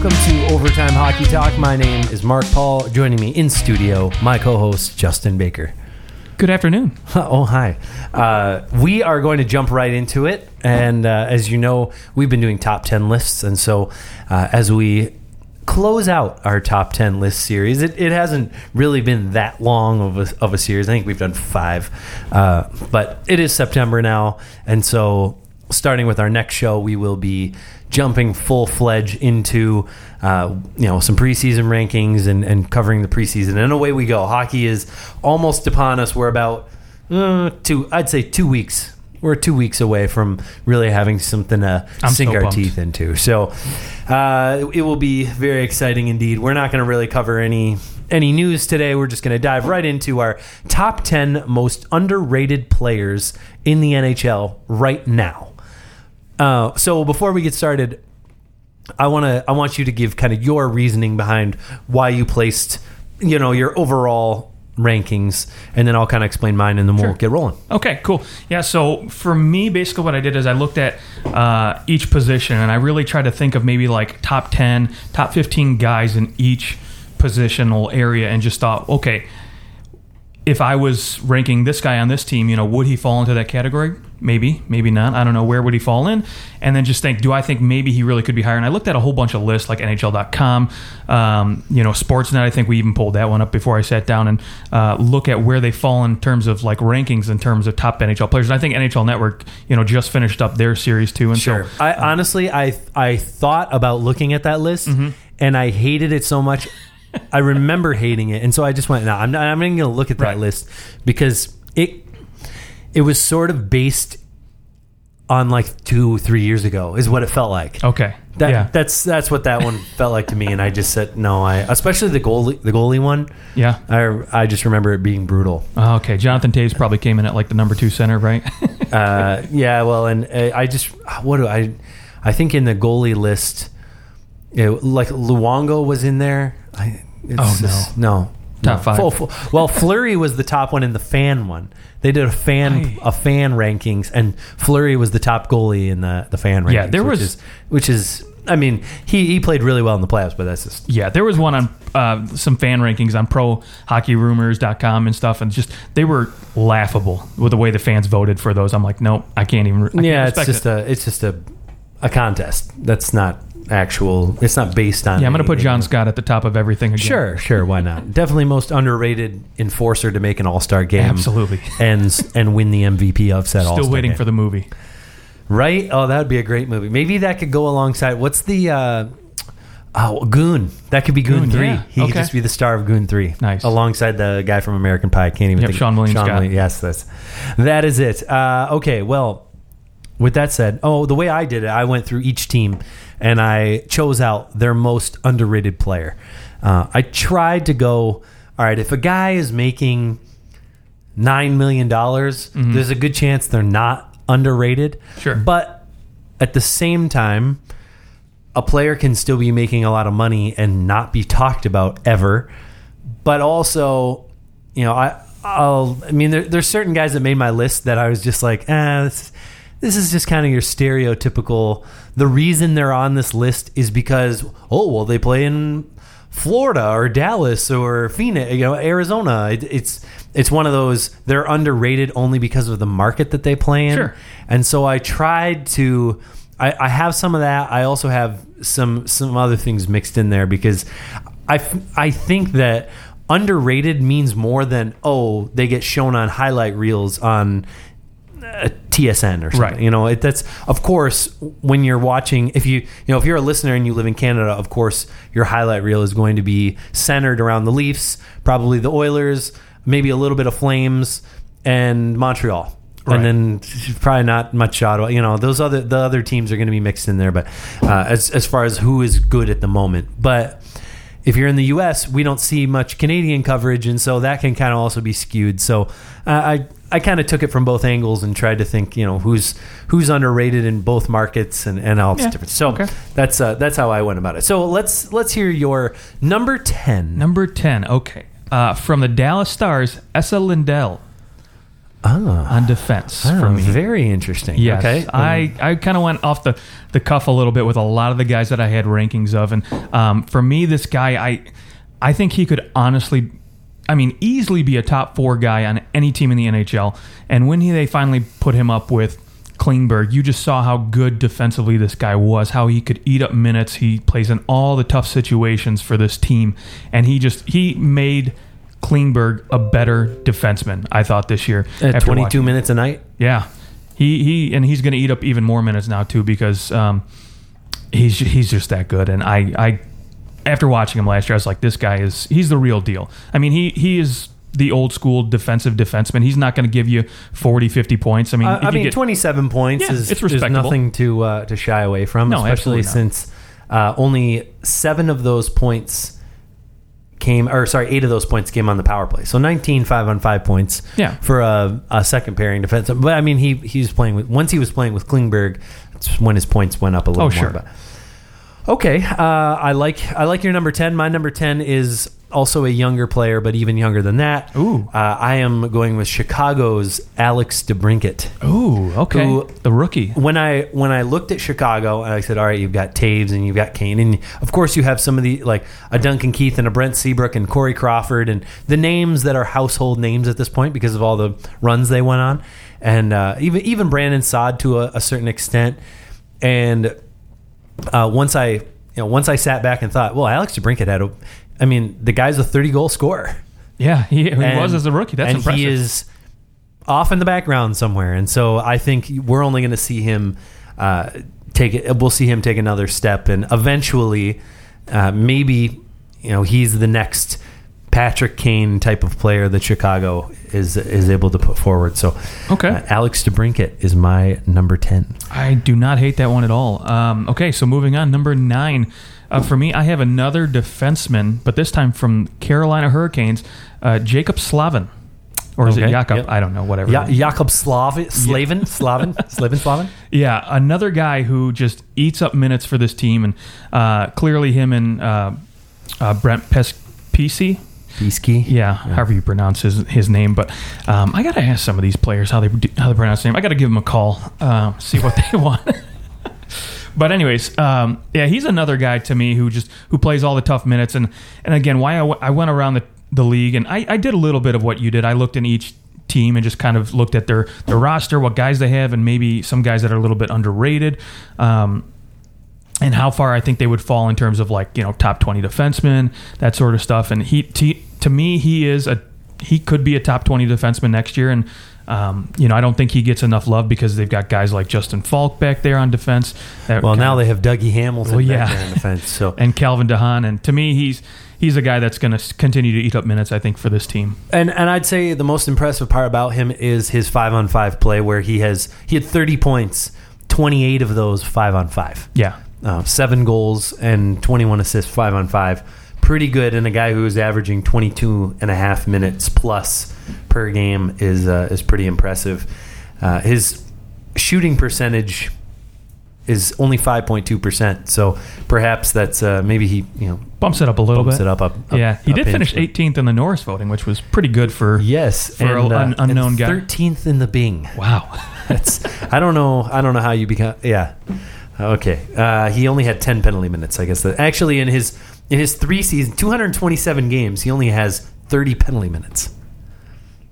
Welcome to Overtime Hockey Talk. My name is Mark Paul. Joining me in studio, my co-host Justin Baker. Good afternoon. oh, hi. Uh, we are going to jump right into it, and uh, as you know, we've been doing top ten lists, and so uh, as we close out our top 10 list series. It, it hasn't really been that long of a, of a series. I think we've done five. Uh, but it is September now. And so, starting with our next show, we will be jumping full fledged into uh, you know some preseason rankings and, and covering the preseason. And away we go. Hockey is almost upon us. We're about uh, two, I'd say two weeks we're two weeks away from really having something to I'm sink so our pumped. teeth into. So uh, it will be very exciting indeed. We're not going to really cover any any news today. We're just going to dive right into our top ten most underrated players in the NHL right now. Uh, so before we get started, I want to I want you to give kind of your reasoning behind why you placed you know your overall rankings, and then I'll kind of explain mine, and then we'll Sure. get rolling. Okay, cool. Yeah, so for me, basically what I did is I looked at uh, each position and I really tried to think of maybe like top 10, top 15 guys in each positional area and just thought, okay, if I was ranking this guy on this team, you know, would he fall into that category? Maybe, maybe not. I don't know. Where would he fall in? And then just think, do I think maybe he really could be higher? And I looked at a whole bunch of lists like NHL.com, um, you know, Sportsnet. I think we even pulled that one up before I sat down and uh, look at where they fall in terms of like rankings in terms of top NHL players. And I think NHL Network, you know, just finished up their series too. And so, I honestly, I I thought about looking at that list, Mm-hmm. and I hated it so much. I remember hating it, and so I just went, "No, I'm not. I'm not going to look at that Right. list because it it was sort of based on like two, three years ago, is what it felt like. okay. That, yeah. that's that's what that one felt like to me, and I just said no. I especially the goalie the goalie one. yeah. I I just remember it being brutal. Oh, okay. Jonathan Toews probably came in at like the number two center, right? Uh, yeah, well, and uh, I just what do I? I think in the goalie list, it, like Luongo was in there. I, it's Oh, no. just- no, Top no. five. Full- full- well, Fleury was the top one in the fan one. They did a fan a fan rankings, and Fleury was the top goalie in the the fan rankings. Yeah, there which was- is, which is. I mean, he, he played really well in the playoffs, but that's just Yeah, there was one on uh, some fan rankings on prohockeyrumors.com and stuff, and just they were laughable with the way the fans voted for those. I'm like, nope, I can't even. I can't yeah. It's just it. a it's just a a contest. That's not actual. It's not based on. yeah, I'm going to put anything. John Scott at the top of everything again. Sure, sure, why not? Definitely most underrated enforcer to make an All Star game. Absolutely. and and win the MVP of said Star. Still waiting for the movie. right. Oh, that would be a great movie. Maybe that could go alongside. What's the uh, oh Goon? That could be Goon, Goon, three. yeah. He could just be the star of Goon three. Nice. alongside the guy from American Pie. I can't even Yep, think. Sean Williams. Scott. William- yes, that's that is it. Uh, okay, well. With that said, oh, the way I did it, I went through each team and I chose out their most underrated player. Uh, I tried to go, all right, if a guy is making $9 million, there's a good chance they're not underrated. Sure. But at the same time, a player can still be making a lot of money and not be talked about ever. But also, you know, I, I'll, I mean, there, there's certain guys that made my list that I was just like, ah, this, this is just kind of your stereotypical. The reason they're on this list is because, oh, well, they play in Florida or Dallas or Phoenix, you know, Arizona. It, it's it's one of those they're underrated only because of the market that they play in. Sure. And so I tried to. I, I have some of that. I also have some some other things mixed in there because I, I think that underrated means more than oh they get shown on highlight reels on uh, TSN or something. Right. You know, it, that's of course when you're watching. If you you know if you're a listener and you live in Canada, of course your highlight reel is going to be centered around the Leafs, probably the Oilers, maybe a little bit of Flames and Montreal. Right. And then probably not much Ottawa. You know, those other the other teams are going to be mixed in there. But uh, as as far as who is good at the moment, but if you're in the U.S., we don't see much Canadian coverage, and so that can kind of also be skewed. So uh, I I kind of took it from both angles and tried to think, you know, who's who's underrated in both markets and and all this Yeah, different. So okay. that's uh, that's how I went about it. So let's let's hear your number ten. Number 10. Okay. Uh, from the Dallas Stars, Esa Lindell. on defense Oh, for me. very interesting. Yes, Okay. I, I kind of went off the, the cuff a little bit with a lot of the guys that I had rankings of, and um, for me, this guy, I I think he could honestly, I mean, easily be a top four guy on any team in the NHL. And when he, they finally put him up with Klingberg, you just saw how good defensively this guy was, how he could eat up minutes. He plays in all the tough situations for this team, and he just he made. Klingberg a better defenseman, I thought this year. at 22 watching- minutes a night. yeah, he he and he's going to eat up even more minutes now too because um, he's he's just that good. And I I after watching him last year, I was like, this guy is he's the real deal. I mean, he he is the old school defensive defenseman. He's not going to give you 40, 50 points. I mean, Uh, I mean, get- 27 points Yeah, is, it's is nothing to uh, to shy away from, No, especially since uh, only seven of those points came, or sorry, eight of those points came on the power play. So 19 five on five points Yeah. for a, a second pairing defense. But I mean, he he's playing with once he was playing with Klingberg, that's when his points went up a little Oh, more. sure. But okay, uh, I like I like your number 10. My number 10 is also a younger player, but even younger than that. Ooh. Uh, I am going with Chicago's Alex DeBrincat Ooh, okay, Who- the rookie. when I when I looked at Chicago and I said, all right, you've got Toews and you've got Kane, and of course you have some of the like a Duncan Keith and a Brent Seabrook and Corey Crawford and the names that are household names at this point because of all the runs they went on, and uh, even even Brandon Saad to a, a certain extent, and uh, once I you know once I sat back and thought, well, Alex DeBrincat had a, I mean, the guy's a thirty goal scorer. Yeah, he, he And- was as a rookie. That's and impressive. he is off in the background somewhere. And so I think we're only going to see him uh, take it. We'll see him take another step, and eventually, uh, maybe you know he's the next Patrick Kane type of player that Chicago is is able to put forward. So Okay. uh, Alex DeBrincat is my number ten. I do not hate that one at all. Um, okay, so moving on, number nine. Uh, for me, I have another defenseman, but this time from Carolina Hurricanes, uh, Jaccob Slavin. Or is Okay, it Jakob? yep. I don't know, whatever. Ja- Jakob Slav- Slavin, Slavin, Slavin, Slavin. Yeah, another guy who just eats up minutes for this team, and uh, clearly him and uh, uh, Brent Peskisi. Beasky. Yeah, however you pronounce his, his name. But um, I got to ask some of these players how they do- how they pronounce his name. I got to give them a call, uh, see what they want. but anyways, um, yeah, he's another guy to me who just who plays all the tough minutes. And and again, why I, w- I went around the, the league and I, I did a little bit of what you did. I looked in each team and just kind of looked at their their roster, what guys they have, and maybe some guys that are a little bit underrated. Um, and how far I think they would fall in terms of like you know top twenty defensemen, that sort of stuff. And he to, to me he is a he could be a top twenty defenseman next year. And um, you know I don't think he gets enough love because they've got guys like Justin Faulk back there on defense. that Well, now of- they have Dougie Hamilton Well, back yeah. there in defense. So and Calvin DeHaan. And to me he's he's a guy that's going to continue to eat up minutes. I think for this team. And and I'd say the most impressive part about him is his five on five play, where he has he had thirty points, twenty eight of those five on five, Yeah. uh, seven goals and twenty one assists five on five. Pretty good, and a guy who is averaging 22 and a half minutes plus per game is uh, is pretty impressive. Uh, his shooting percentage is only 5.2 percent, so perhaps that's uh, maybe he you know Bumps it up a little bumps bit. it up up. up yeah, he up did finish inch. 18th in the Norris voting, which was pretty good for. Yes, For and, an uh, unknown and guy. 13th in the Byng. Wow. That's I don't know. I don't know how you become. Yeah. Okay. Uh, he only had 10 penalty minutes. I guess that actually in his in his three seasons, 227 games, he only has 30 penalty minutes.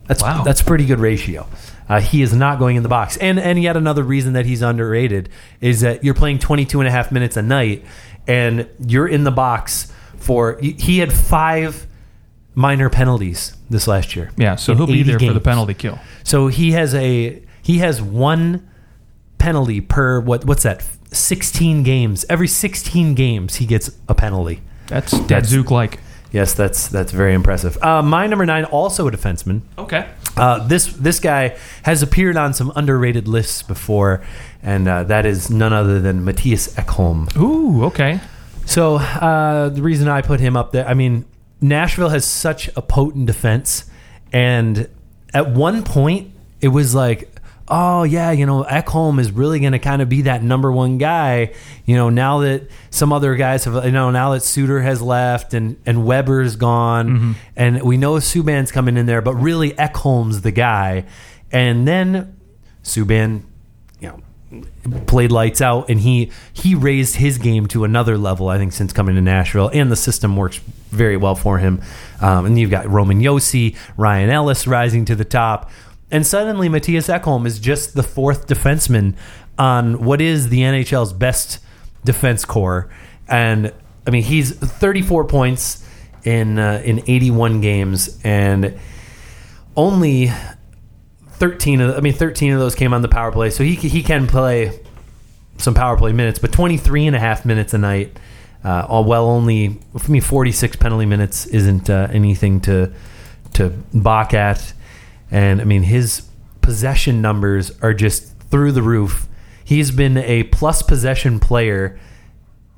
That's Wow. that's a pretty good ratio. Uh, he is not going in the box. And and yet another reason that he's underrated is that you're playing 22 and a half minutes a night and you're in the box for he had 5 minor penalties this last year. Yeah, so he'll be 80 there for the penalty kill. So he has a he has one penalty per what what's that? 16 games. Every 16 games he gets a penalty. That's Datsyuk like. Yes, that's that's very impressive. Uh, my number nine, also a defenseman. Okay. Uh, this this guy has appeared on some underrated lists before, and uh, that is none other than Matthias Ekholm. Ooh, okay. So uh, the reason I put him up there, I mean, Nashville has such a potent defense, and at one point it was like, oh yeah, you know, Ekholm is really going to kind of be that number one guy. You know, now that some other guys have, you know, now that Suter has left and and Weber's gone, and we know Subban's coming in there, but really Ekholm's the guy. And then Subban, you know, played lights out, and he he raised his game to another level. I think since coming to Nashville, and the system works very well for him. Um, and you've got Roman Josi, Ryan Ellis rising to the top, and suddenly Matthias Ekholm is just the fourth defenseman on what is the NHL's best defense core. And I mean, he's 34 points in uh, in 81 games, and only 13 of I mean 13 of those came on the power play. So he he can play some power play minutes, but 23 and a half minutes a night. Uh, all well, only for me 46 penalty minutes isn't uh, anything to to balk at. And I mean his possession numbers are just through the roof. He's been a plus possession player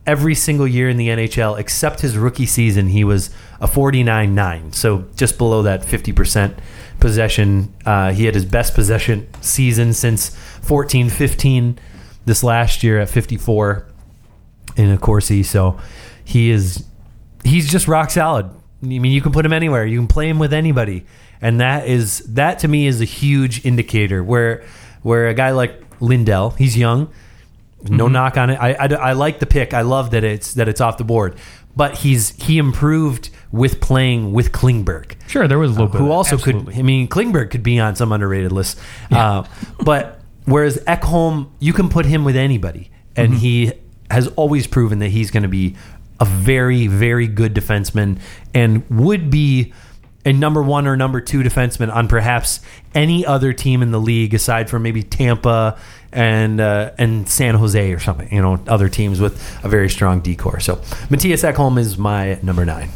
every single year in the NHL except his rookie season. He was a 49 9, so just below that 50% possession. Uh, he had his best possession season since 14 15 this last year at 54 in a Corsi. So he is, he's just rock solid. I mean, you can put him anywhere, you can play him with anybody. And that is, that to me is a huge indicator where, where a guy like Lindell, he's young, no knock on it. I, I, I like the pick. I love that it's that it's off the board. But he's he improved with playing with Klingberg, Sure, there was a little bit. who of- also absolutely. could. I mean, Klingberg could be on some underrated list. Uh, but whereas Ekholm, you can put him with anybody, and Mm-hmm. he has always proven that he's going to be a very very good defenseman and would be a number one or number two defenseman on perhaps any other team in the league aside from maybe Tampa and uh, and San Jose or something. You know, other teams with a very strong decor. So Matthias Ekholm is my number nine.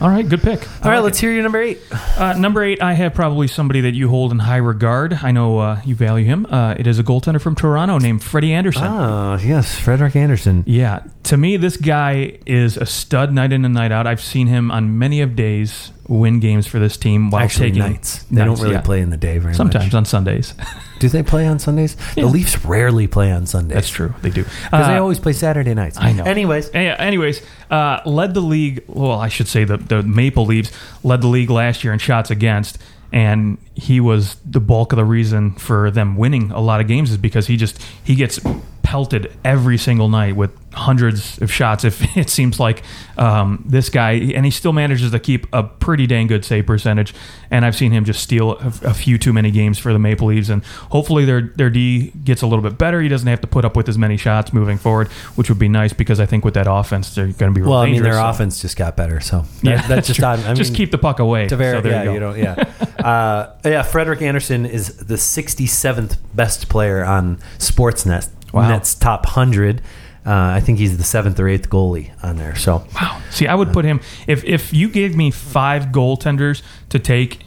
All right, good pick. All right, let's hear your number eight. Uh, number eight, I have probably somebody that you hold in high regard. I know uh, you value him. Uh, it is a goaltender from Toronto named Freddie Andersen. Oh yes, Frederik Andersen. Yeah, to me, this guy is a stud night in and night out. I've seen him on many of days win games for this team while Actually, taking nights. They don't nights, really yeah. play in the day very Sometimes much. Sometimes on Sundays. Do they play on Sundays? Yeah. The Leafs rarely play on Sundays. That's true. They do. Because they Uh, always play Saturday nights. I know. Anyways, anyways, uh, led the league. Well, I should say the the Maple Leafs led the league last year in shots against, and he was the bulk of the reason for them winning a lot of games is because he just he gets pelted every single night with hundreds of shots. If it seems like um, this guy, and he still manages to keep a pretty dang good save percentage. And I've seen him just steal a, a few too many games for the Maple Leafs, and hopefully their their D gets a little bit better. He doesn't have to put up with as many shots moving forward, which would be nice because I think with that offense they're going to be well, I mean, their So- offense just got better. So that, Yeah, that's just. I just keep the puck away. Tavares, So yeah, you you, know, yeah, uh, yeah. Frederik Andersen is the 67th best player on Sportsnet. Wow. Net's top hundred. Uh, I think he's the seventh or eighth goalie on there. So Wow. See, I would put him if if you gave me five goaltenders to take,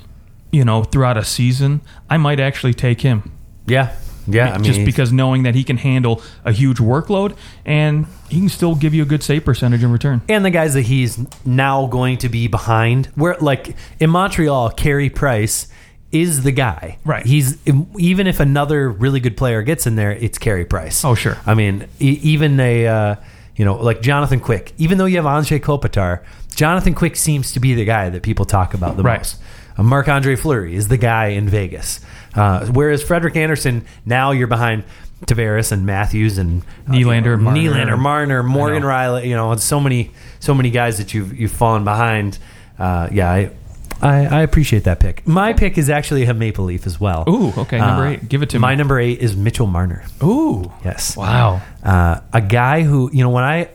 you know, throughout a season, I might actually take him. yeah, yeah. I mean, just because knowing that he can handle a huge workload and he can still give you a good save percentage in return. and the guys that he's now going to be behind, where like in Montreal, Carey Price is the guy. Right. He's even if another really good player gets in there, it's Carey Price. Oh, sure. I mean, e- even a uh, you know like Jonathan Quick. Even though you have Andre Kopitar, Jonathan Quick seems to be the guy that people talk about the Right. most. Uh, Marc Andre Fleury is the guy in Vegas, uh, whereas Frederik Andersen now you're behind. Tavares and Matthews and uh, Nylander, Marner. Nylander, Marner, Morgan. Rielly. You know, and so many, so many guys that you've you've fallen behind. Uh, yeah, I, I, I appreciate that pick. My pick is actually a Maple Leaf as well. Ooh, okay, number Uh, eight. Give it to me. my me. number eight is Mitchell Marner. Ooh. Yes. Wow. Uh, a guy who you know when I,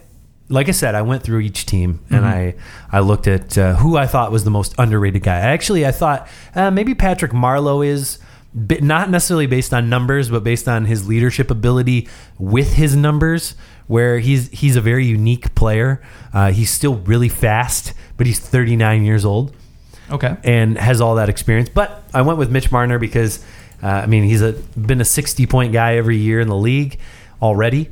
like I said, I went through each team and I I looked at uh, who I thought was the most underrated guy. Actually, I thought uh, maybe Patrick Marleau is. bi- Not necessarily based on numbers, but based on his leadership ability with his numbers, where he's he's a very unique player. Uh, he's still really fast, but he's 39 years old Okay. and has all that experience. But I went with Mitch Marner because uh, I mean he's a been a sixty point guy every year in the league already.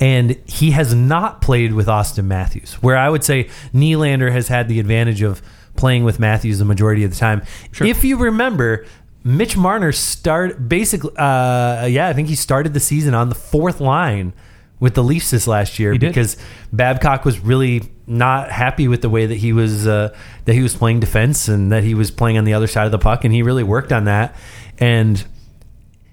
And he has not played with Auston Matthews, where I would say Nylander has had the advantage of playing with Matthews the majority of the time. If you remember, Mitch Marner start basically, uh, yeah, I think he started the season on the fourth line with the Leafs this last year because Babcock was really not happy with the way that he was uh, that he was playing defense and that he was playing on the other side of the puck, and he really worked on that. And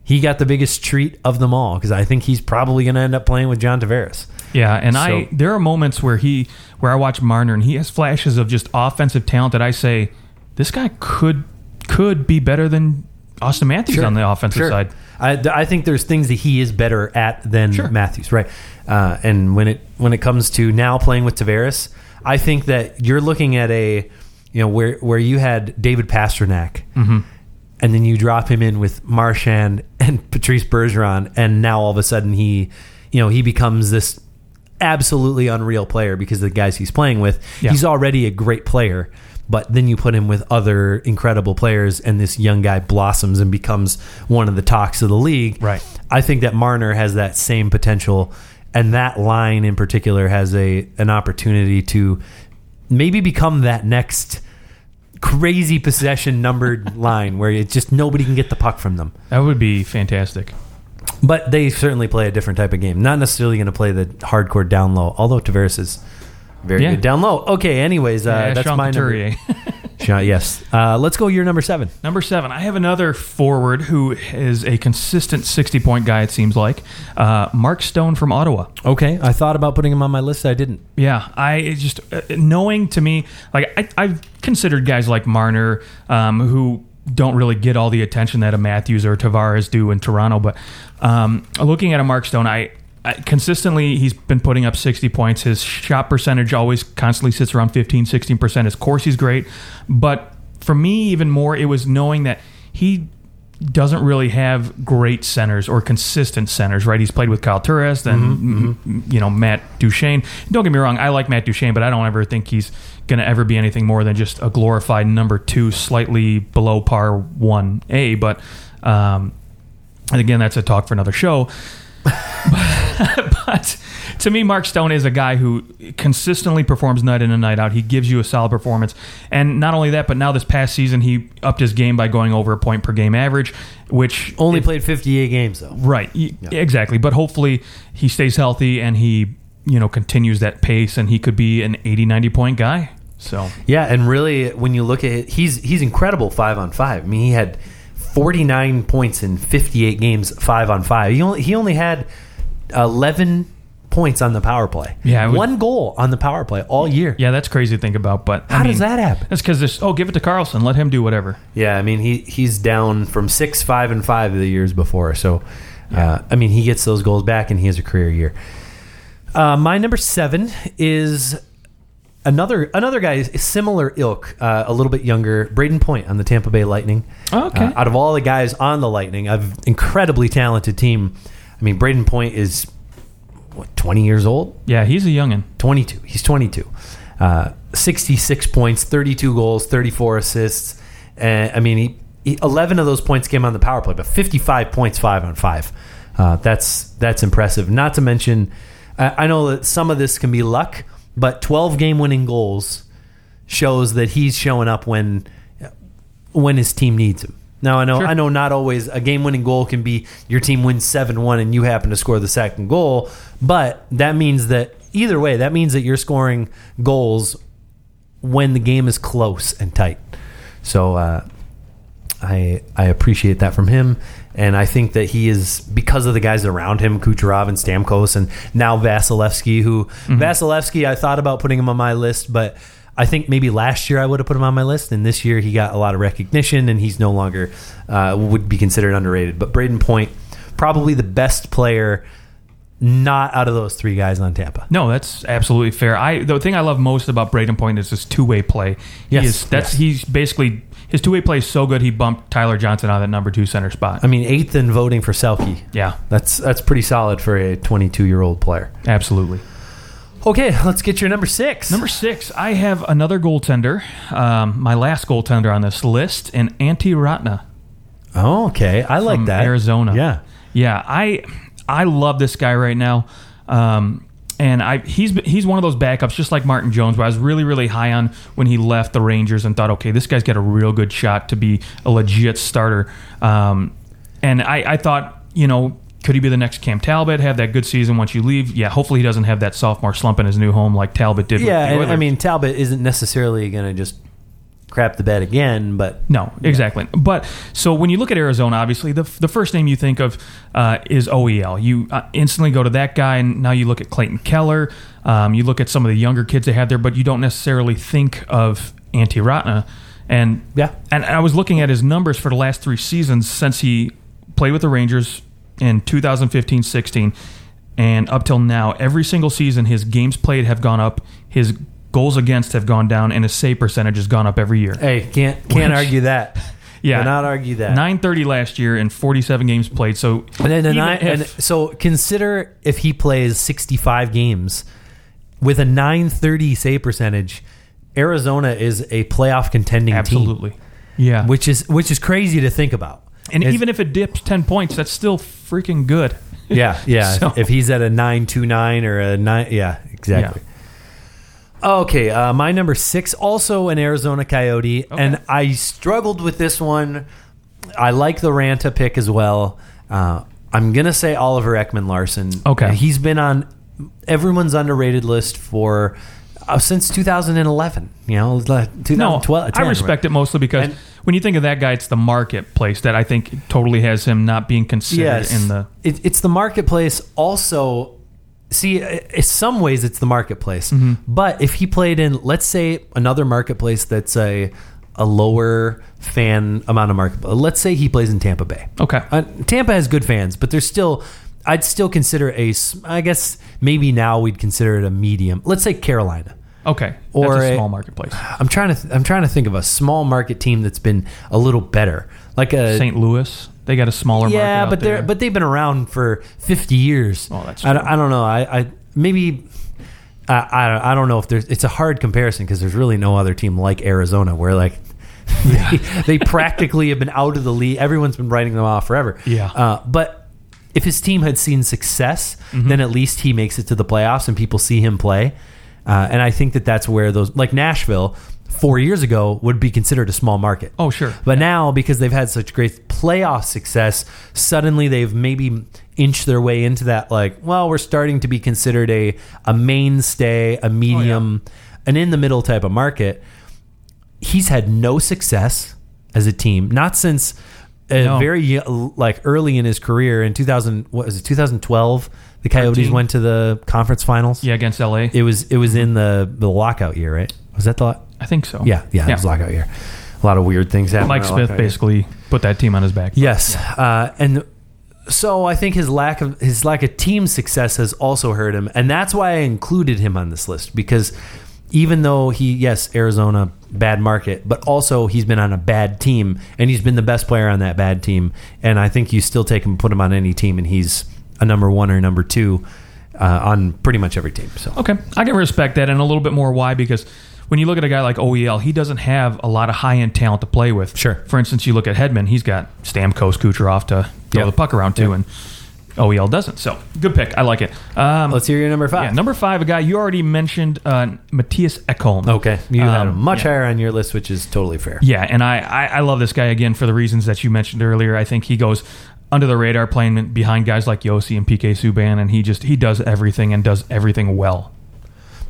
he got the biggest treat of them all because I think he's probably going to end up playing with John Tavares. Yeah, and I there are moments where he where I watch Marner and he has flashes of just offensive talent that I say this guy could could be better than Auston Matthews on the offensive Sure. side. I, I think there's things that he is better at than Sure. Matthews, right? Uh, and when it when it comes to now playing with Tavares, I think that you're looking at a you know where where you had David Pastrnak, Mm-hmm. and then you drop him in with Marchand and Patrice Bergeron, and now all of a sudden he you know he becomes this absolutely unreal player because of the guys he's playing with. He's already a great player, but then you put him with other incredible players, and this young guy blossoms and becomes one of the talks of the league. Right. I think that Marner has that same potential, and that line in particular has a an opportunity to maybe become that next crazy possession numbered line where it's just nobody can get the puck from them. That would be fantastic. But they certainly play a different type of game. Not necessarily going to play the hardcore down low, although Tavares is very Yeah. good down low. Okay, anyways, uh, Yeah, that's Sean my Couturier. number. Sean, yes. Uh, let's go your number seven. Number seven, I have another forward who is a consistent 60 point guy, it seems like. Uh, Mark Stone from Ottawa. Okay, I thought about putting him on my list. I didn't. Yeah, I just uh, knowing to me, like I, I've considered guys like Marner, um, who don't really get all the attention that a Matthews or Tavares do in Toronto. But um, looking at a Mark Stone, I consistently he's been putting up 60 points. His shot percentage always constantly sits around 15, 16 percent. his course, he's great, but for me, even more, it was knowing that he doesn't really have great centers or consistent centers, right? He's played with Kyle Turris, then m- you know Matt Duchene. Don't get me wrong, I like Matt Duchene, but I don't ever think he's going to ever be anything more than just a glorified number two, slightly below par one A. But um, and again, that's a talk for another show. but to me, Mark Stone is a guy who consistently performs night in and night out. He gives you a solid performance, and not only that, but now this past season he upped his game by going over a point per game average, which Only played 58 games though. right, y- exactly. But hopefully he stays healthy and he you know continues that pace, and he could be an 80, 90 point guy. So Yeah, and really, when you look at it, he's he's incredible five on five. I mean, he had 49 points in 58 games five on five. He only he only had 11 points on the power play. Yeah, would- one goal on the power play all year. yeah, that's crazy to think about. But I How mean, does that happen? That's because this. Oh, give it to Karlsson. Let him do whatever. Yeah, I mean he he's down from six five and five the years before. So, uh, I mean he gets those goals back and he has a career year. Uh, my number seven is another another guy is similar ilk, uh, a little bit younger, Brayden Point on the Tampa Bay Lightning. Oh, okay. Uh, out of all the guys on the Lightning, an incredibly talented team. I mean Brayden Point is what twenty years old. Yeah, he's a youngin. 22. He's 22. Uh, 66 points, 32 goals, 34 assists. And I mean, he, he 11 of those points came on the power play, but 55 points, five on five. Uh, that's that's impressive. Not to mention, I, I know that some of this can be luck, but 12 game winning goals shows that he's showing up when when his team needs him. Now I know Sure. I know not always a game winning goal can be your team wins 7-1 and you happen to score the second goal, but that means that either way that means that you're scoring goals when the game is close and tight. So uh, I I appreciate that from him, and I think that he is because of the guys around him, Kucherov and Stamkos, and now Vasilevskiy. Who Vasilevskiy, I thought about putting him on my list, but I think maybe last year I would have put him on my list, and this year he got a lot of recognition, and he's no longer uh, would be considered underrated. But Brayden Point, probably the best player, not out of those three guys on Tampa. No, that's absolutely fair. I the thing I love most about Brayden Point is his two way play. He Yes, is, that's yes. he's basically his two way play is so good he bumped Tyler Johnson out of that number two center spot. I mean, eighth in voting for Selke. yeah, That's that's pretty solid for a 22 year old player. absolutely. Okay, let's get your number six. Number six, I have another goaltender, um, my last goaltender on this list, and Antti Raanta. Oh, okay, I like from that. Arizona. Yeah. yeah. I I love this guy right now, um, and I he's he's one of those backups, just like Martin Jones, where I was really really high on when he left the Rangers and thought, okay, this guy's got a real good shot to be a legit starter. Um, and I, I thought, you know. could he be the next Cam Talbot? Have that good season once you leave? Yeah, hopefully he doesn't have that sophomore slump in his new home like Talbot did. Yeah, with the and, I mean Talbot isn't necessarily going to just crap the bed again, but No, exactly. But so when you look at Arizona, obviously the the first name you think of uh, is OEL. You uh, instantly go to that guy, and now you look at Clayton Keller. Um, you look at some of the younger kids they have there, but you don't necessarily think of Antti Raanta. And Yeah. and I was looking at his numbers for the last three seasons since he played with the Rangers in 2015-16 and up till now every single season his games played have gone up his goals against have gone down and his save percentage has gone up every year hey, can't can't Which- argue that. Yeah. cannot argue that. 930 last year and 47 games played. So And then even nine, and if- so consider if he plays 65 games with a 930 save percentage, Arizona is a playoff contending team. absolutely, yeah. team, which is which is crazy to think about. and It's- even if it dips 10 points, that's still freaking good. yeah, yeah, So- if he's at a 929 or a 9 yeah, exactly. Okay, uh, my number six, also an Arizona Coyote, and I struggled with this one. I like the Raanta pick as well. Uh, I'm gonna say Oliver Ekman-Larsson. Okay. he's been on everyone's underrated list for uh, since 2011. You know, like No, 2012. I respect it mostly because And- when you think of that guy, it's the marketplace that I think totally has him not being considered yes, in the. it, it's the marketplace. Also, see, in some ways, it's the marketplace. Mm-hmm. But if he played in, let's say, another marketplace that's a a lower fan amount of market, let's say he plays in Tampa Bay. Okay. Uh, Tampa has good fans, but there's still. I'd still consider a. I guess maybe now we'd consider it a medium. Let's say Carolina. Okay. Or that's a a- small marketplace. I'm trying to. Th- I'm trying to think of a small market team that's been a little better, like a St. Louis, they got a smaller market. yeah, out but they're there. but they've been around for 50 years. Oh, that's I, don't- true. I don't know. I, I maybe I, I I don't know if there's. It's a hard comparison because there's really no other team like Arizona where like. they, they practically have been out of the league. Everyone's been writing them off forever. Yeah. Uh, but if his team had seen success, Mm-hmm. then at least he makes it to the playoffs and people see him play. Uh, and I think that that's where those, like Nashville, four years ago would be considered a small market. Oh, sure. But now, because they've had such great playoff success, suddenly they've maybe inched their way into that. Like, well, we're starting to be considered a a mainstay, a medium, an in the middle type of market. He's had no success as a team, not since uh, No. very like early in his career in 2000. What was it? 2012. The Coyotes 13. went to the conference finals. yeah, against LA. It was it was in the the lockout year, right? Was that the I think so. yeah yeah, it was lockout year. A lot of weird things happened. Mike Smith lockout year. basically put that team on his back. Yes, uh, and so I think his lack of his lack of team success has also hurt him, and that's why I included him on this list because even though he yes Arizona bad market, but also he's been on a bad team and he's been the best player on that bad team, and I think you still take him put him on any team and he's a number one or number two uh, on pretty much every team. So Okay, I can respect that, and a little bit more why because when you look at a guy like OEL, he doesn't have a lot of high end talent to play with. Sure. For instance, you look at Hedman, he's got Stamkos, Kucherov to throw Yeah. the puck around to, and OEL doesn't. So good pick. I like it. Um, let's hear your number five. yeah, number five, a guy you already mentioned, uh, Matthias Ekholm. Okay, you had Um, him much yeah. higher on your list, which is totally fair. Yeah, and I, I, I love this guy again for the reasons that you mentioned earlier. I think he goes under the radar playing behind guys like Josi and PK Subban, and he just he does everything and does everything well.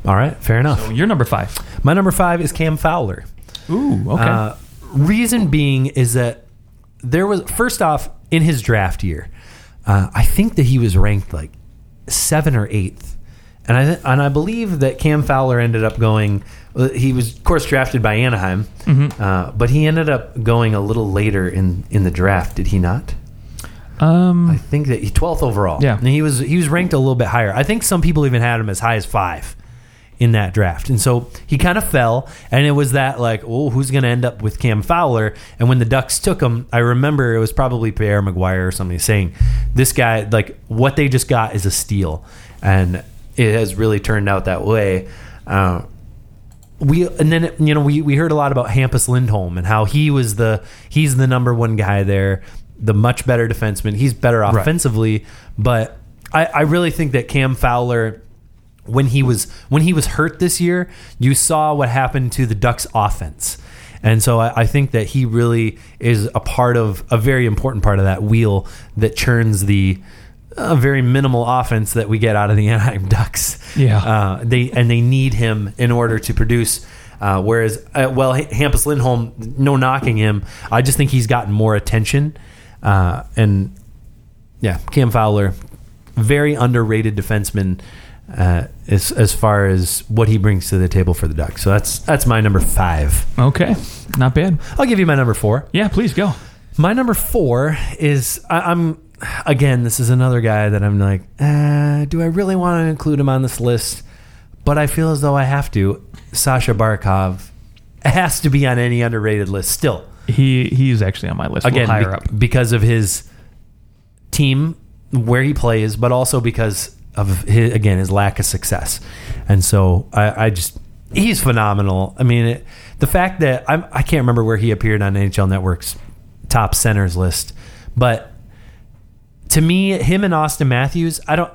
All right, fair enough. So you're number five. My number five is Cam Fowler. Ooh, okay. Uh, reason being is that there was first off in his draft year, uh, I think that he was ranked like seven or eighth, and I and I believe that Cam Fowler ended up going. He was of course drafted by Anaheim, Mm-hmm. uh, but he ended up going a little later in in the draft. Did he not? um, I think that he twelfth overall. Yeah. and he was he was ranked a little bit higher. I think some people even had him as high as five in that draft, and so he kind of fell. And it was that like, oh, who's going to end up with Cam Fowler? And when the Ducks took him, I remember it was probably Pierre McGuire or somebody saying, "This guy, like, what they just got is a steal," and it has really turned out that way. Uh, we and then you know we, we heard a lot about Hampus Lindholm and how he was the he's the number one guy there, the much better defenseman. He's better offensively, but I, I really think that Cam Fowler when he was when he was hurt this year, you saw what happened to the Ducks offense. And so I, I think that he really is a part of a very important part of that wheel that churns the a very minimal offense that we get out of the Anaheim Ducks. Yeah. uh, they and they need him in order to produce. Uh, whereas, uh, well, Hampus Lindholm, no knocking him, I just think he's gotten more attention. Uh, and yeah, Cam Fowler, very underrated defenseman uh, as as far as what he brings to the table for the Ducks. So that's that's my number five. Okay, not bad. I'll give you my number four. Yeah, please go. My number four is I, I'm again. This is another guy that I'm like, uh, do I really want to include him on this list? But I feel as though I have to. Sasha Barkov has to be on any underrated list still. He he's actually on my list. Again, higher be- up. because of his team, where he plays, but also because of his again his lack of success. And so I, I just he's phenomenal. I mean, it, the fact that I'm, I can't remember where he appeared on NHL Network's top centers list, but to me, him and Auston Matthews, I don't.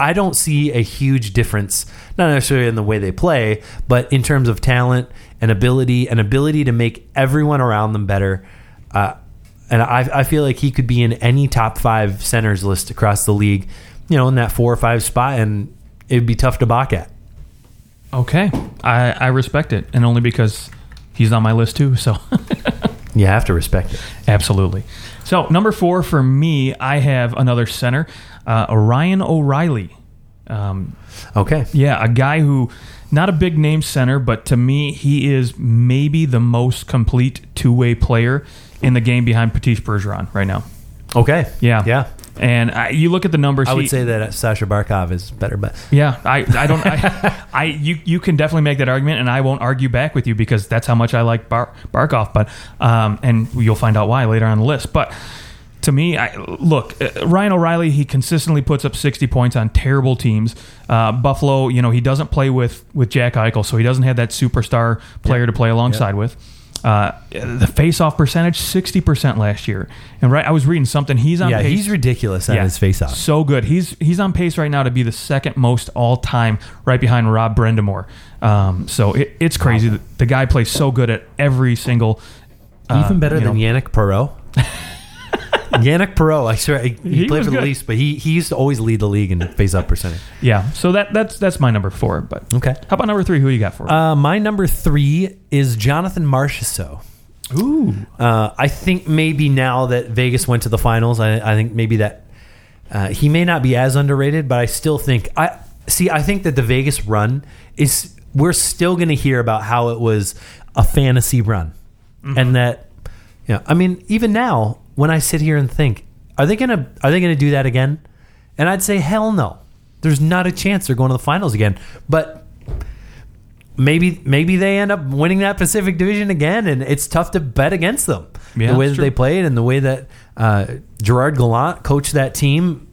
I don't see a huge difference, not necessarily in the way they play, but in terms of talent and ability and ability to make everyone around them better. Uh, and I, I feel like he could be in any top five centers list across the league, you know, in that four or five spot, and it'd be tough to balk at. Okay, I I respect it, and only because he's on my list too. So You have to respect it. absolutely. So number four for me, I have another center, uh, Ryan O'Reilly. Um, Okay. Yeah, a guy who not a big name center, but to me, he is maybe the most complete two way player in the game behind Patish Bergeron right now. Okay. Yeah, Yeah. And I, you look at the numbers. I would he- say that Sasha Barkov is better, but Yeah, I, I don't I, I you you can definitely make that argument, and I won't argue back with you because that's how much I like Bar, Barkov. But um, and you'll find out why later on the list. But to me, I look uh, Ryan O'Reilly. He consistently puts up sixty points on terrible teams. Uh, Buffalo, you know, he doesn't play with with Jack Eichel, so he doesn't have that superstar player to play alongside with. Uh, the face-off percentage, sixty percent last year, and right, I was reading something. He's on yeah, pace. he's ridiculous at his face off. So good. He's he's on pace right now to be the second most all time, right behind Rob Brind'Amour. Um, so it, it's crazy. The, the guy plays so good at every single. uh, Even better than know- Yanic Perreault. Yanic Perreault, I swear, he, he played for the good. Leafs, but he, he used to always lead the league in face-up percentage. Yeah. So that that's that's my number four. But Okay. how about number three? Who you got for? Uh, my number three is Jonathan Marchessault. Ooh. Uh, I think maybe now that Vegas went to the finals, I, I think maybe that uh, he may not be as underrated, but I still think I see. I think that the Vegas run is we're still going to hear about how it was a fantasy run, and that you know, I mean, even now when I sit here and think, are they gonna are they gonna do that again? And I'd say hell no. There's not a chance they're going to the finals again, but maybe maybe they end up winning that Pacific Division again, and it's tough to bet against them. Yeah, the way that that's they played and the way that uh, Gerard Gallant coached that team,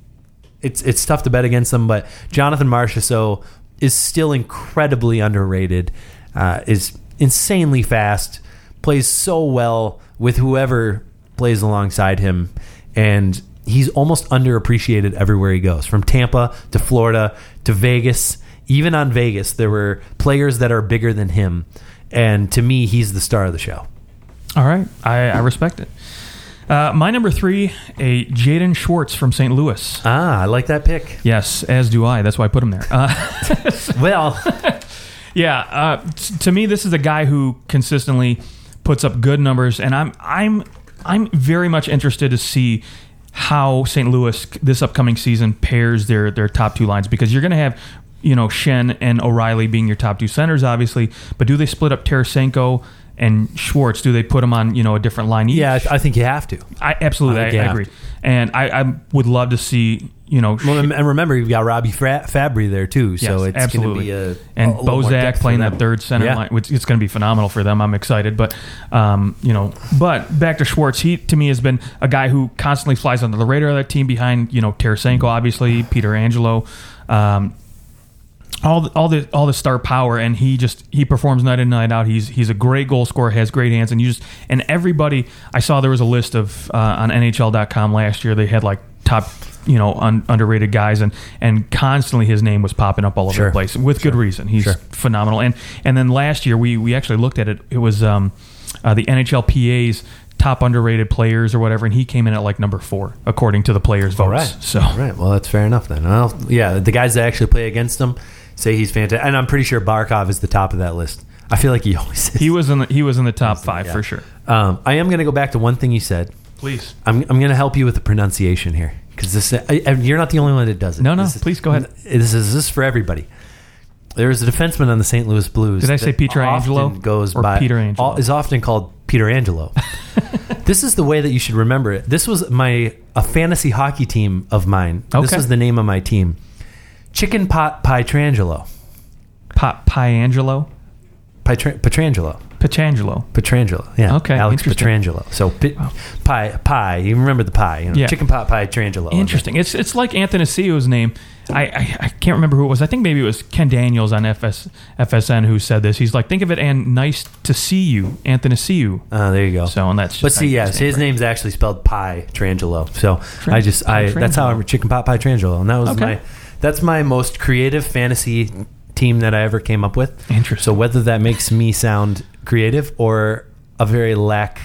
it's it's tough to bet against them. But Jonathan Marchessault is still incredibly underrated. Uh, is insanely fast, plays so well with whoever plays alongside him, and he's almost underappreciated everywhere he goes. From Tampa to Florida to Vegas, even on Vegas, there were players that are bigger than him, and to me, he's the star of the show. All right. I, I respect it. Uh, my number three, a Jaden Schwartz from St. Louis. Ah, I like that pick. Yes, as do I. That's why I put him there. Uh, Well, Yeah, uh, t- to me, this is a guy who consistently puts up good numbers, and I'm I'm I'm very much interested to see how St. Louis this upcoming season pairs their their top two lines because you're going to have you know Schenn and O'Reilly being your top two centers, obviously, but do they split up Tarasenko and Schwartz? Do they put them on you know a different line each? yeah, I think you have to. I absolutely I I, think you I have agree, to. and I, I would love to see you know Well, and and remember, you've got Robbie Fra- Fabbri there too, so Yes, it's going to be a and a Bozak playing that third center Yeah. line, which it's going to be phenomenal for them. I'm excited, but um, you know, but back to Schwartz, he to me has been a guy who constantly flies under the radar of that team behind you know Tarasenko, obviously Pietrangelo. Um, all the, all the all the star power, and he just he performs night in night out. He's he's a great goal scorer, has great hands, and you just and everybody. I saw there was a list of uh, on NHL.com last year. They had like top you know un, underrated guys, and and constantly his name was popping up all over Sure. the place with good reason. He's Sure. phenomenal. And and then last year we we actually looked at it. It was um, uh, the NHLPA's top underrated players or whatever, and he came in at like number four according to the players' votes. All right. So All right. Well, that's fair enough then. Well, yeah, the guys that actually play against him say he's fantastic, and I'm pretty sure Barkov is the top of that list. I feel like he always is. he was in the, he was in the top five Yeah. for sure. Um, I am going to go back to one thing you said. Please. I'm, I'm going to help you with the pronunciation here because this I, you're not the only one that does it. No, no, This is- please go ahead. This is this is for everybody. There is a defenseman on the St. Louis Blues. Did I say that Pietrangelo Goes or by Peter Angelo? all- Is often called Peter Angelo. this is the way that you should remember it. This was my a fantasy hockey team of mine. This was the name of my team. Chicken Pot Pie Pietrangelo. Pa- Piangelo? Pietra- Petrangelo. Petrangelo. Petrangelo. Yeah. Okay, Alex. Petrangelo. So pi- pie pie. You remember the pie? You know, Yeah. Chicken pot pie Petrangelo. Interesting. It's it's like Anthonysio's name. I, I I can't remember who it was. I think maybe it was Ken Daniels on FS FSN who said this. He's like, think of it and nice to see you, Anthonysiu. Uh, there you go. So and that's just But see, yes, it, his name's actually spelled Pie Trangelo. So Tran- I just, I Pie that's how I'm chicken pot pie Trangelo, and that was Okay. my, that's my most creative fantasy team that I ever came up with. Interesting. So whether that makes me sound creative or a very lack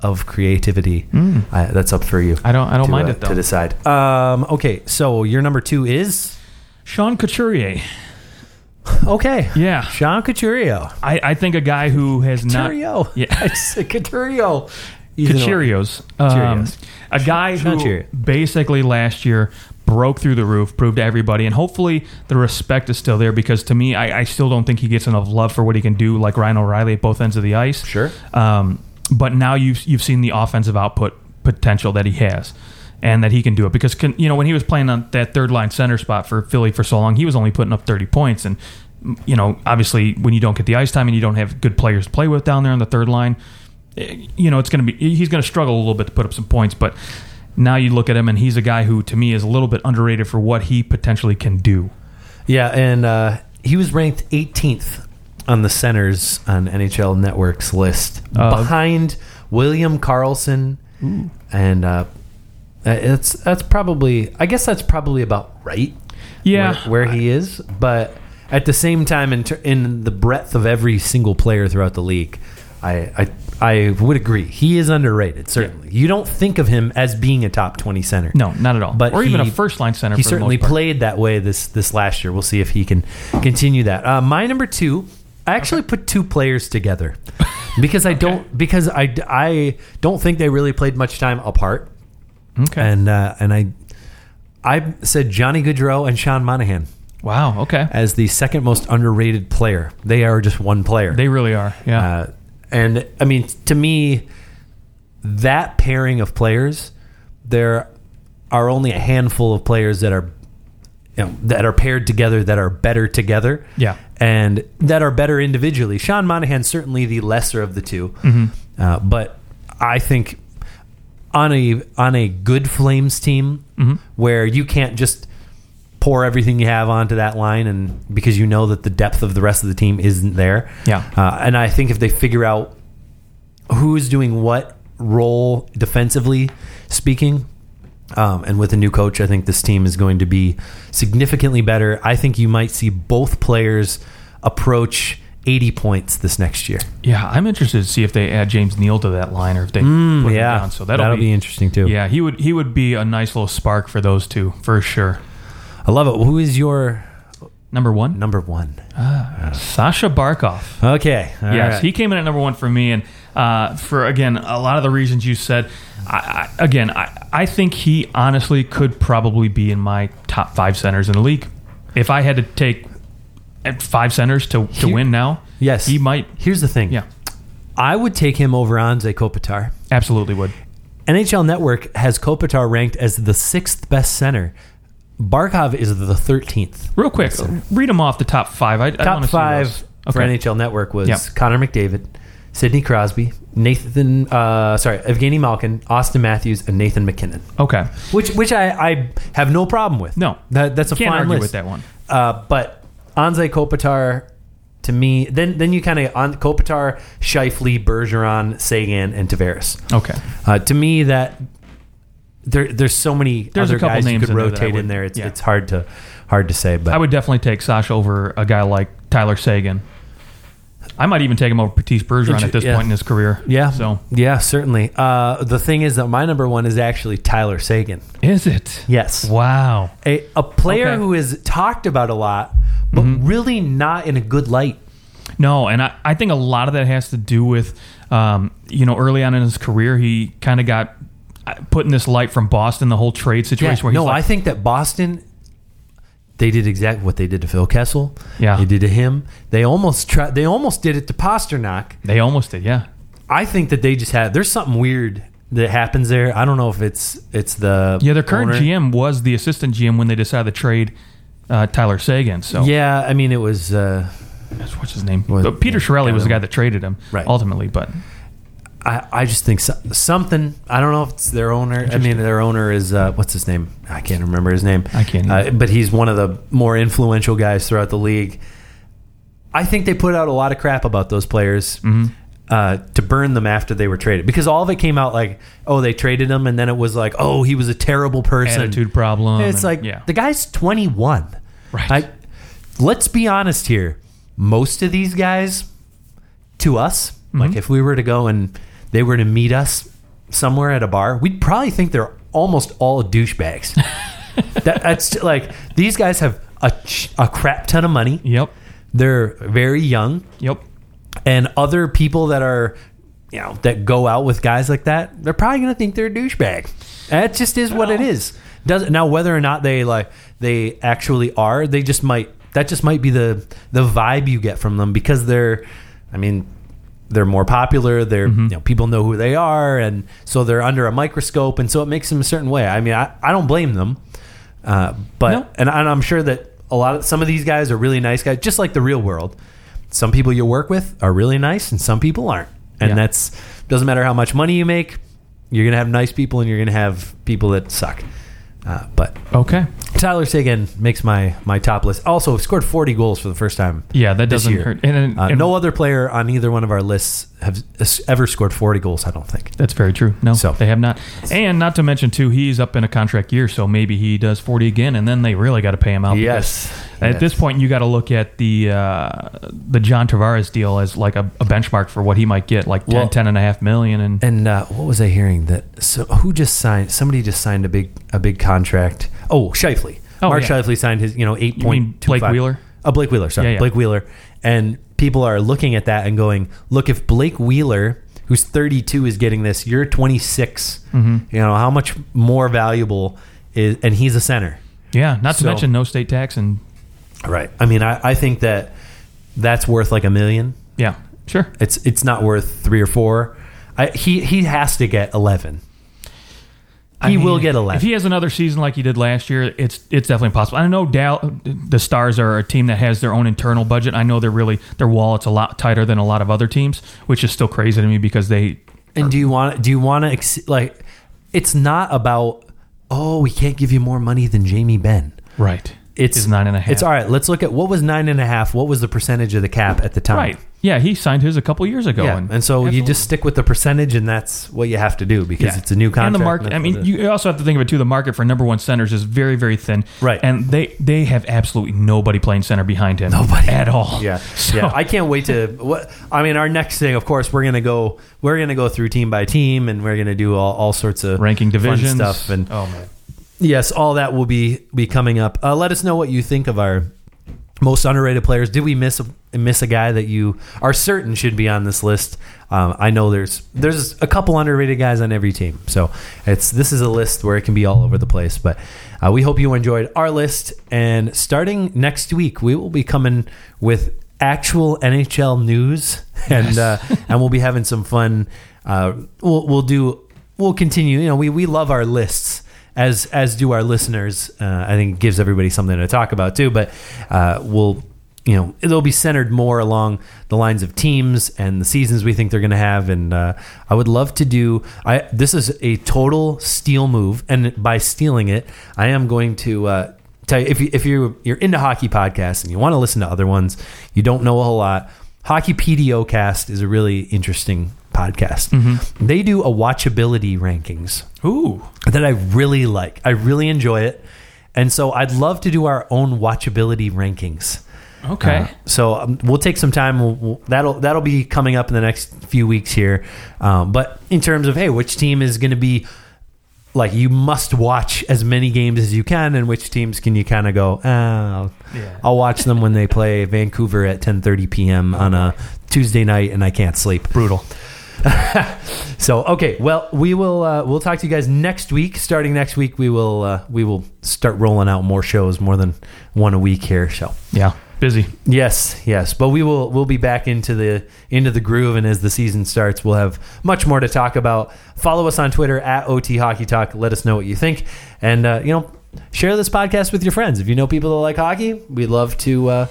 of creativity, I, that's up for you. I don't I don't to, mind uh, it though. to decide. Um, okay, so your number two is Sean Couturier. okay. Yeah. Sean Couturier. I, I think a guy who has not Couturier. Yeah. Couturier. Know- Um, Cheerios. a guy who basically last year broke through the roof, proved to everybody, and hopefully the respect is still there because to me, I, I still don't think he gets enough love for what he can do, like Ryan O'Reilly at both ends of the ice. Sure. Um, but now you've you've seen the offensive output potential that he has. And that he can do it because can, you know when he was playing on that third line center spot for Philly for so long, he was only putting up thirty points, and you know obviously when you don't get the ice time and you don't have good players to play with down there on the third line, eh, you know it's going to be he's going to struggle a little bit to put up some points. But now you look at him and he's a guy who to me is a little bit underrated for what he potentially can do. Yeah, and uh, he was ranked 18th on the centers on NHL Network's list, Uh, behind William Karlsson, and uh, it's that's probably I guess that's probably about right. Yeah. where, where he is, but at the same time, in ter- in the breadth of every single player throughout the league, I I, I would agree he is underrated. Certainly, you don't think of him as being a top 20 center. No, not at all. But or even he- a first line center. He for the certainly most part. played that way this this last year. We'll see if he can continue that. Uh, my number two, I actually put two players together because I don't because I, I don't think they really played much time apart. Okay. And uh, and I I said Johnny Gaudreau and Sean Monahan wow. Okay. as the second most underrated player. They are just one player. They really are. Yeah. Uh, and I mean, to me, that pairing of players, there are only a handful of players that are, you know, that are paired together that are better together. Yeah. and that are better individually. Sean Monahan certainly the lesser of the 2 Mm-hmm. uh, but I think on a on a good Flames team Mm-hmm. where you can't just pour everything you have onto that line and because you know that the depth of the rest of the team isn't there. Yeah. Uh, and I think if they figure out who's doing what role defensively speaking, um, and with a new coach, I think this team is going to be significantly better. I think you might see both players approach 80 points this next year. Yeah, I'm interested to see if they add James Neal to that line or if they put him Mm, yeah, down. So that'll, be, interesting too. Yeah, he would he would be a nice little spark for those two for sure. I love it. Who is your Number one, number one? Sasha Barkov. Okay. all yes, right. he came in at number one for me, and uh, for again a lot of the reasons you said. I, I, again, I, I think he honestly could probably be in my top five centers in the league. If I had to take five centers to, to He- win now, Yes. he might. Here's the thing. Yeah, I would take him over Anze Kopitar. absolutely would. NHL Network has Kopitar ranked as the sixth best center. Barkov is the 13th. Real quick, read them off the top five. I, I Top wanna five those. for Okay. NHL Network was Yep. Connor McDavid, Sidney Crosby, Nathan, uh, sorry, Evgeny Malkin, Auston Matthews, and Nathan MacKinnon. Okay. Which, which I, I have no problem with. No. that, that's a Can't fine argue list. with that one. Uh, but Anze Kopitar, to me, then then you kind of on Kopitar, Scheifele, Bergeron, Seguin, and Tavares. Okay. Uh, to me, that there there's so many There's a couple guys you names could in there that I rotate would- in there. It's yeah. it's hard to hard to say, but I would definitely take Sasha over a guy like Tyler Seguin. I might even take him over Patrice Bergeron at this Yeah. point in his career. Yeah. So yeah, certainly. Uh, the thing is that my number one is actually Tyler Seguin. is it? Yes. Wow. A, a player Okay. who is talked about a lot, but really not in a good light. No, and I, I think a lot of that has to do with, um, you know, early on in his career, he kind of got put in this light from Boston, the whole trade situation where he's no, like, I think that Boston, they did exactly what they did to Phil Kessel. Yeah. They did to him. They almost tried. They almost did it to Pastrnak. they almost did, yeah. I think that they just had. There's something weird that happens there. I don't know if it's it's the Yeah, their current owner. GM was the assistant GM when they decided to trade uh, Tyler Seguin. So Yeah, I mean it was. Uh, what's his name? Well, But Peter yeah, Chiarelli was the guy that traded him Right. ultimately. But I, I just think so, something. I don't know if it's their owner. I mean, their owner is uh, what's his name? I can't remember his name. I can't Uh, but he's one of the more influential guys throughout the league. I think they put out a lot of crap about those players Mm-hmm. uh, to burn them after they were traded because all of it came out like, oh, they traded him, and then it was like, oh, he was a terrible person. attitude problem. And it's and- like yeah, the guy's 21. Right. I, let's be honest here. Most of these guys, to us, Mm-hmm. like if we were to go and they were to meet us somewhere at a bar, we'd probably think they're almost all douchebags. that, that's like these guys have a, a crap ton of money. Yep. They're very young, Yep. and other people that are, you know, that go out with guys like that, they're probably gonna think they're a douchebag. That just is what it is. Does now whether or not they like they actually are, they just might. That just might be the the vibe you get from them because they're, I mean, they're more popular. They're Mm-hmm. you know people know who they are, and so they're under a microscope, and so it makes them a certain way. I mean, I, I don't blame them, uh, but No. and, and I'm sure that a lot of some of these guys are really nice guys, just like the real world. Some people you work with are really nice, and some people aren't, and Yeah. that's doesn't matter how much money you make. You're gonna have nice people, and you're gonna have people that suck. Uh, but Okay. Tyler Seguin makes my my top list. Also scored 40 goals for the first time. Yeah, that doesn't year. hurt. And, and, Uh, and no other player on either one of our lists have ever scored 40 goals. I don't think. That's very true. No, So- they have not. And not to mention, too, he's up in a contract year, so maybe he does 40 again, and then they really got to pay him out. Yes. At Yes. this point, you got to look at the uh, the John Tavares deal as like a, a benchmark for what he might get, like 10, Well- 10 and a half million. And And uh, what was I hearing that? So who just signed? Somebody just signed a big a big contract. Oh, Scheifele. Oh, Mark yeah. Scheifele signed his you know eight point two Blake Wheeler? Oh, Blake Wheeler. Sorry, Yeah, yeah. Blake Wheeler. And people are looking at that and going, look, if Blake Wheeler, who's 32, is getting this, you're 26. Mm-hmm. You know how much more valuable is, and he's a center. yeah, not to mention no state tax. And Right. I mean, I, I think that that's worth like a million. yeah, sure. It's it's not worth three or four. I, he he has to get 11. I He mean, will get 11. If he has another season like he did last year, it's it's definitely possible. I know Dal, the Stars are a team that has their own internal budget. I know they're really their wallet's a lot tighter than a lot of other teams, which is still crazy to me because they And do you want do you want to ex- like? It's not about oh we can't give you more money than Jamie Benn. right. It's is nine and a half. It's all right. Let's look at what was nine and a half. What was the percentage of the cap at the time? right. Yeah, he signed his a couple years ago. Yeah, and so you just stick with the percentage, and that's what you have to do because Yeah. it's a new contract. And the market. and I mean, what it is. you also have to think of it too. The market for number one centers is very, very thin. Right. And they they have absolutely nobody playing center behind him. Nobody. at all. Yeah, So, yeah. I can't wait to. What I mean, our next thing, of course, we're gonna go. We're gonna go through team by team, and we're gonna do all, all sorts of ranking fun divisions stuff. And oh man. yes, all that will be be coming up. Uh, let us know what you think of our most underrated players. Did we miss a, miss a guy that you are certain should be on this list? Um, I know there's there's a couple underrated guys on every team, so it's this is a list where it can be all over the place. But uh, we hope you enjoyed our list, and starting next week, we will be coming with actual NHL news, and uh, and we'll be having some fun. Uh, we'll we'll do we'll continue. You know, we we love our lists as as do our listeners. Uh, I think it gives everybody something to talk about too. But uh, we'll you know it'll be centered more along the lines of teams and the seasons we think they're going to have. And uh, I would love to do. I this is a total steal move, and by stealing it, I am going to. Uh, Tell you, if you if you you're into hockey podcasts and you want to listen to other ones, you don't know a whole lot. Hockey PDO Cast is a really interesting podcast. They do a watchability rankings Ooh. that I really like. I really enjoy it. And so I'd love to do our own watchability rankings. Okay. Uh, so um, we'll take some time. We'll, we'll, that'll that'll be coming up in the next few weeks here. Um, but in terms of hey, which team is going to be like you must watch as many games as you can, and which teams can you kind of go? Ah, I'll, Yeah. I'll watch them when they play Vancouver at 10:30 p.m. on a Tuesday night, and I can't sleep. Brutal. So okay, well we will uh, we'll talk to you guys next week. Starting next week, we will uh, we will start rolling out more shows, more than one a week here. So Yeah. Busy. yes, yes, but we will we'll be back into the into the groove, and as the season starts, we'll have much more to talk about. Follow us on Twitter at OT Hockey Talk. Let us know what you think, and uh, you know share this podcast with your friends. If you know people that like hockey, we'd love to uh,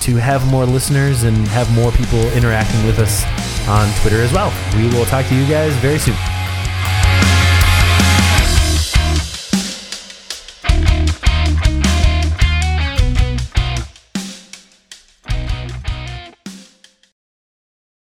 to have more listeners and have more people interacting with us on Twitter as well. We will talk to you guys very soon.